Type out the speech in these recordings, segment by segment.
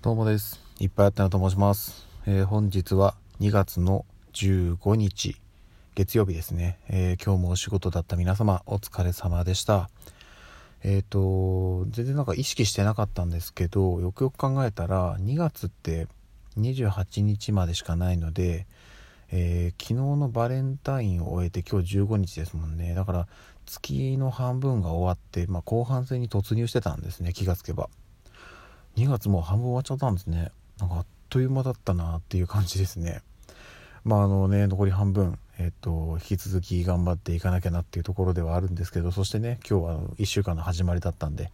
どうもです。いっぱいあったなと申します。えー本日は2月の15日、月曜日ですね。えー今日もお仕事だった皆様、お疲れ様でした。えっ、と、全然なんか意識してなかったんですけど、よくよく考えたら、2月って28日までしかないので、えー昨日のバレンタインを終えて今日15日ですもんね。だから月の半分が終わって、まあ、後半戦に突入してたんですね、気がつけば。2月も半分終わっちゃったんですね。なんかあっという間だったなっていう感じですね。まああのね残り半分えっ、と引き続き頑張っていかなきゃなっていうところではあるんですけどそしてね今日は1週間の始まりだったんで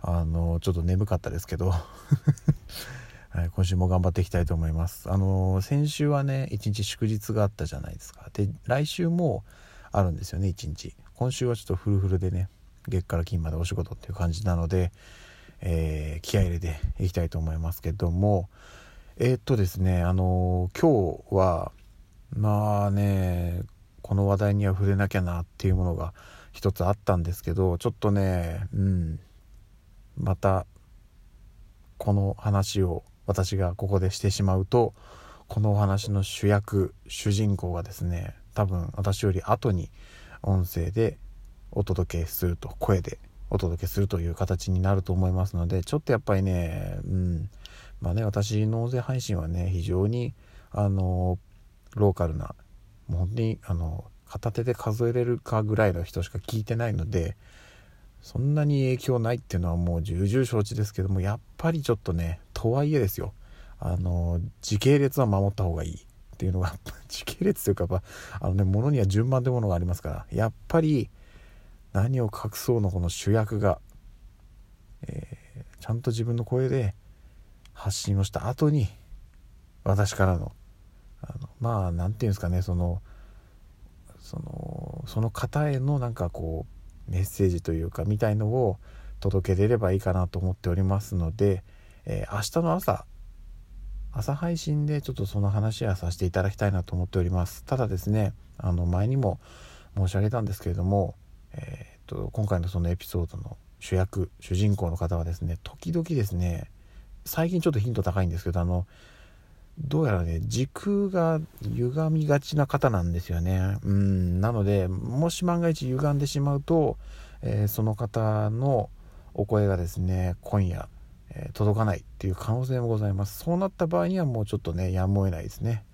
あのちょっと眠かったですけど、はい、今週も頑張っていきたいと思います。あの先週はね1日祝日があったじゃないですか。で来週もあるんですよね1日。今週はちょっとフルフルでね月から金までお仕事っていう感じなのでえー気合入れていきたいと思いますけどもえーっとですねあのー今日はまあねこの話題には触れなきゃなっていうものが一つあったんですけどちょっとねうんまたこの話を私がここでしてしまうとこのお話の主役主人公がですね多分私より後に音声でお届けすると声でお届けするという形になると思いますのでちょっとやっぱりねうん。まあね私納税配信はね非常にあのローカルなもう本当にあの片手で数えれるかぐらいの人しか聞いてないのでそんなに影響ないっていうのはもう重々承知ですけどもやっぱりちょっとねとはいえですよ。あの時系列は守った方がいい。っていうのが 時系列というかやっぱあのねものには順番というものがありますからやっぱり何を隠そうのこの主役が、えーちゃんと自分の声で発信をした後に私からのあのまあ何て言うんですかねそのそのその方へのなんかこうメッセージというかみたいのを届けれればいいかなと思っておりますので、えー明日の朝朝配信でちょっとその話はさせていただきたいなと思っております。ただですねあの前にも申し上げたんですけれども、えと今回のそのエピソードの主役主人公の方はですね時々ですね最近ちょっとヒント高いんですけどあのどうやらね時空が歪みがちな方なんですよね。うんなのでもし万が一歪んでしまうと、えーその方のお声がですね今夜、えー届かないっていう可能性もございます。そうなった場合にはもうちょっとねやむを得ないですね。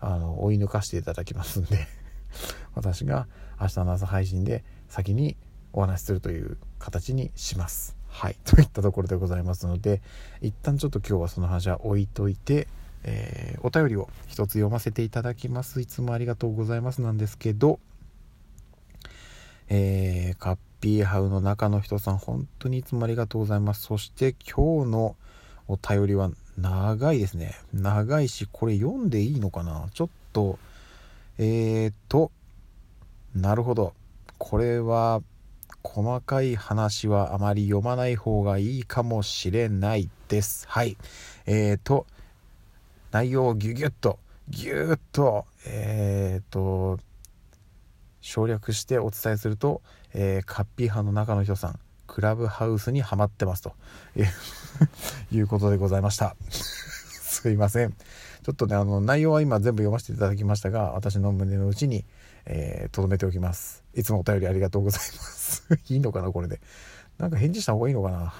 あの追い抜かしていただきますんで。私が明日の朝配信で先にお話しするという形にします。はい。といったところでございますので、一旦ちょっと今日はその話は置いといて、えーお便りを一つ読ませていただきます。いつもありがとうございますなんですけど、えーカッピーハウの中の人さん、本当にいつもありがとうございます。そして今日のお便りは長いですね。長いし、これ読んでいいのかなちょっと、えーと、なるほど。これは、細かい話はあまり読まない方がいいかもしれないです。はい。えーと、内容をギュギュッと、ギューッと、えーと、省略してお伝えすると、えーカッピー派の中の人さん、クラブハウスにはまってますと、いうことでございました。すいません。ちょっとね、あの、内容は今全部読ませていただきましたが、私の胸の内に、えー、留めておきます。いつもお便りありがとうございます。いいのかな、これで。なんか返事した方がいいのかな。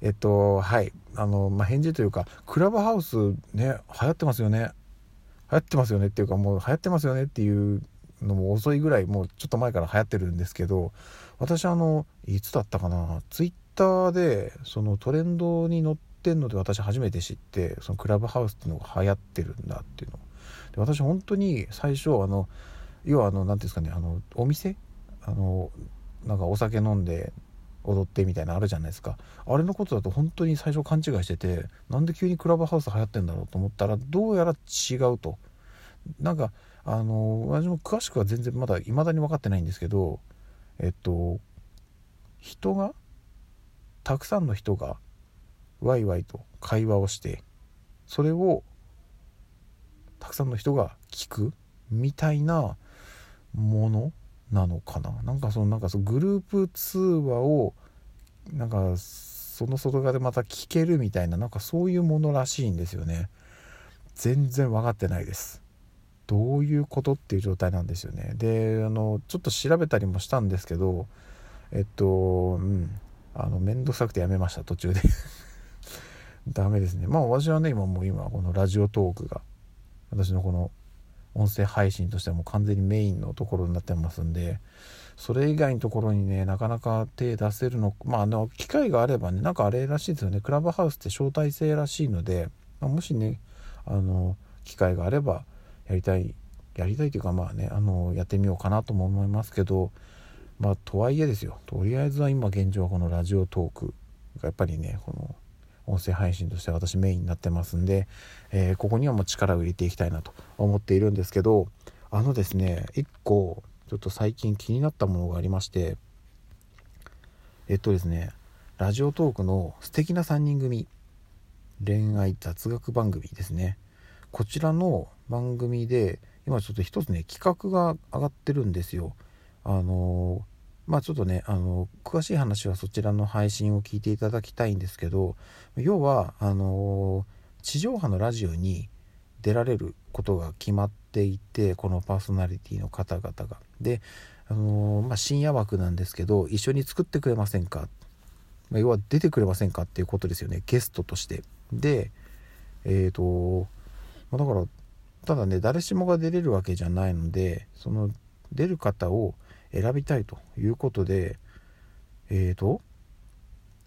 えっと、はい。あの、まあ、返事というか、クラブハウスね、流行ってますよね。流行ってますよねっていうか、もう流行ってますよねっていうのも遅いぐらい、もうちょっと前から流行ってるんですけど、私あの、いつだったかな、ツイッターで、そのトレンドに載ってんので私初めて知って、そのクラブハウスっていうのが流行ってるんだっていうの。で私本当に最初あの要はあの何ていうんですかねあのお店？あのなんかお酒飲んで踊ってみたいなあるじゃないですか。あれのことだと本当に最初勘違いしててなんで急にクラブハウス流行ってんだろうと思ったらどうやら違うと。なんかあの私も詳しくは全然まだ未だに分かってないんですけどえっと人がたくさんの人がワイワイと会話をしてそれをたくさんの人が聞くみたいなものなのかな。なんかそのなんかそのグループ通話をなんかその外側でまた聞けるみたいななんかそういうものらしいんですよね。全然分かってないです。どういうことっていう状態なんですよね。であのちょっと調べたりもしたんですけどえっとうん。あの面倒くさくてやめました途中で。ダメですね。まあ私はね今もう今このラジオトークが私のこの音声配信としてはもう完全にメインのところになってますんでそれ以外のところにねなかなか手出せるのまああの機会があればねなんかあれらしいですよね。クラブハウスって招待制らしいので、まあ、もしねあの機会があればやりたいやりたいというかまあねあのやってみようかなとも思いますけどまあとはいえですよ。とりあえずは今現状はこのラジオトークがやっぱりねこの音声配信として私メインになってますんで、えー、ここにはもう力を入れていきたいなと思っているんですけどあのですね1個ちょっと最近気になったものがありましてえっとですねラジオトークの素敵な3人組恋愛雑学番組ですね。こちらの番組で今ちょっと一つね企画が上がってるんですよ。あのまあちょっとねあの詳しい話はそちらの配信を聞いていただきたいんですけど要はあの地上波のラジオに出られることが決まっていてこのパーソナリティの方々が。で、あのまあ、深夜枠なんですけど一緒に作ってくれませんか、ま、要は出てくれませんかっていうことですよねゲストとして。でえっ、ー、と、まあ、だからただね誰しもが出れるわけじゃないのでその出る方を選びたいということでえ、ー、と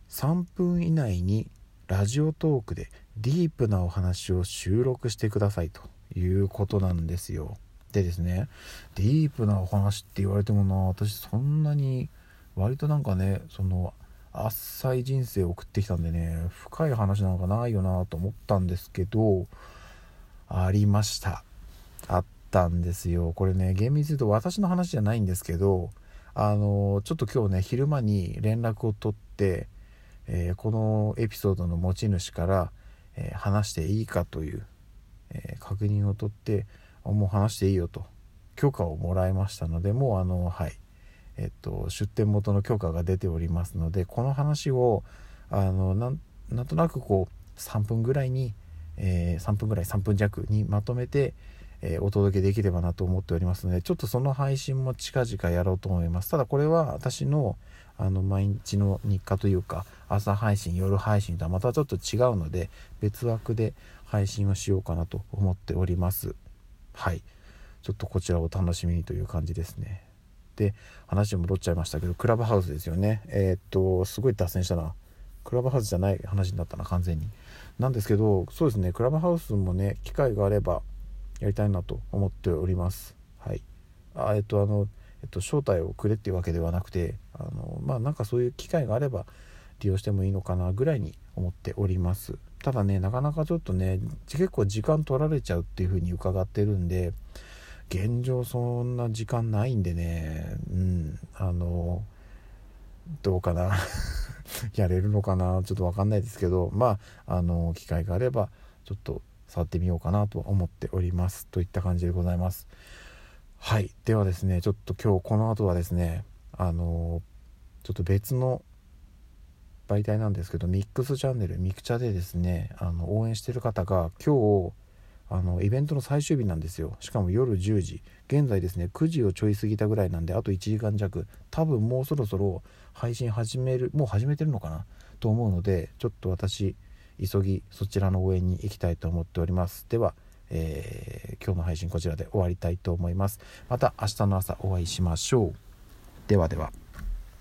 3分以内にラジオトークでディープなお話を収録してくださいということなんですよ。でですねディープなお話って言われてもな私そんなに割となんかねその浅い人生を送ってきたんでね深い話なんかないよなと思ったんですけどありましたあったんですよ。これね厳密に言うと私の話じゃないんですけどあのちょっと今日ね昼間に連絡を取ってえー、このエピソードの持ち主から、えー、話していいかという、えー、確認を取ってもう話していいよと許可をもらいましたのでもうあのはい。えっと出店元の許可が出ておりますのでこの話をあのなんとなくこう3分ぐらいに、え3分ぐらい3分弱にまとめて、えお届けできればなと思っておりますのでちょっとその配信も近々やろうと思います。ただこれは私のあの毎日の日課というか朝配信夜配信とはまたちょっと違うので別枠で配信をしようかなと思っております。はい。ちょっとこちらを楽しみにという感じですね。で話戻っちゃいましたけどクラブハウスですよね。えー、っとすごい脱線したな。クラブハウスじゃない話になったな完全に。なんですけどそうですね。クラブハウスもね機会があればやりたいなと思っております。はい。あえっとあのえっと、招待をくれっていうわけではなくてあのまあなんかそういう機会があれば利用してもいいのかなぐらいに思っております。ただねなかなかちょっとね結構時間取られちゃうっていう風に伺ってるんで現状そんな時間ないんでねうんあのどうかな。やれるのかな。ちょっと分かんないですけどまああの機会があればちょっと触ってみようかなと思っておりますといった感じでございます。はい。ではですねちょっと今日この後はですねあのちょっと別の媒体なんですけどミックスチャンネルミクチャでですねあの応援してる方が今日あのイベントの最終日なんですよ。しかも夜10時。現在ですね9時をちょい過ぎたぐらいなんであと1時間弱。多分もうそろそろ配信始めるもう始めてるのかなと思うのでちょっと私急ぎそちらの応援に行きたいと思っておりますではえー、今日の配信こちらで終わりたいと思います。また明日の朝お会いしましょう。ではでは。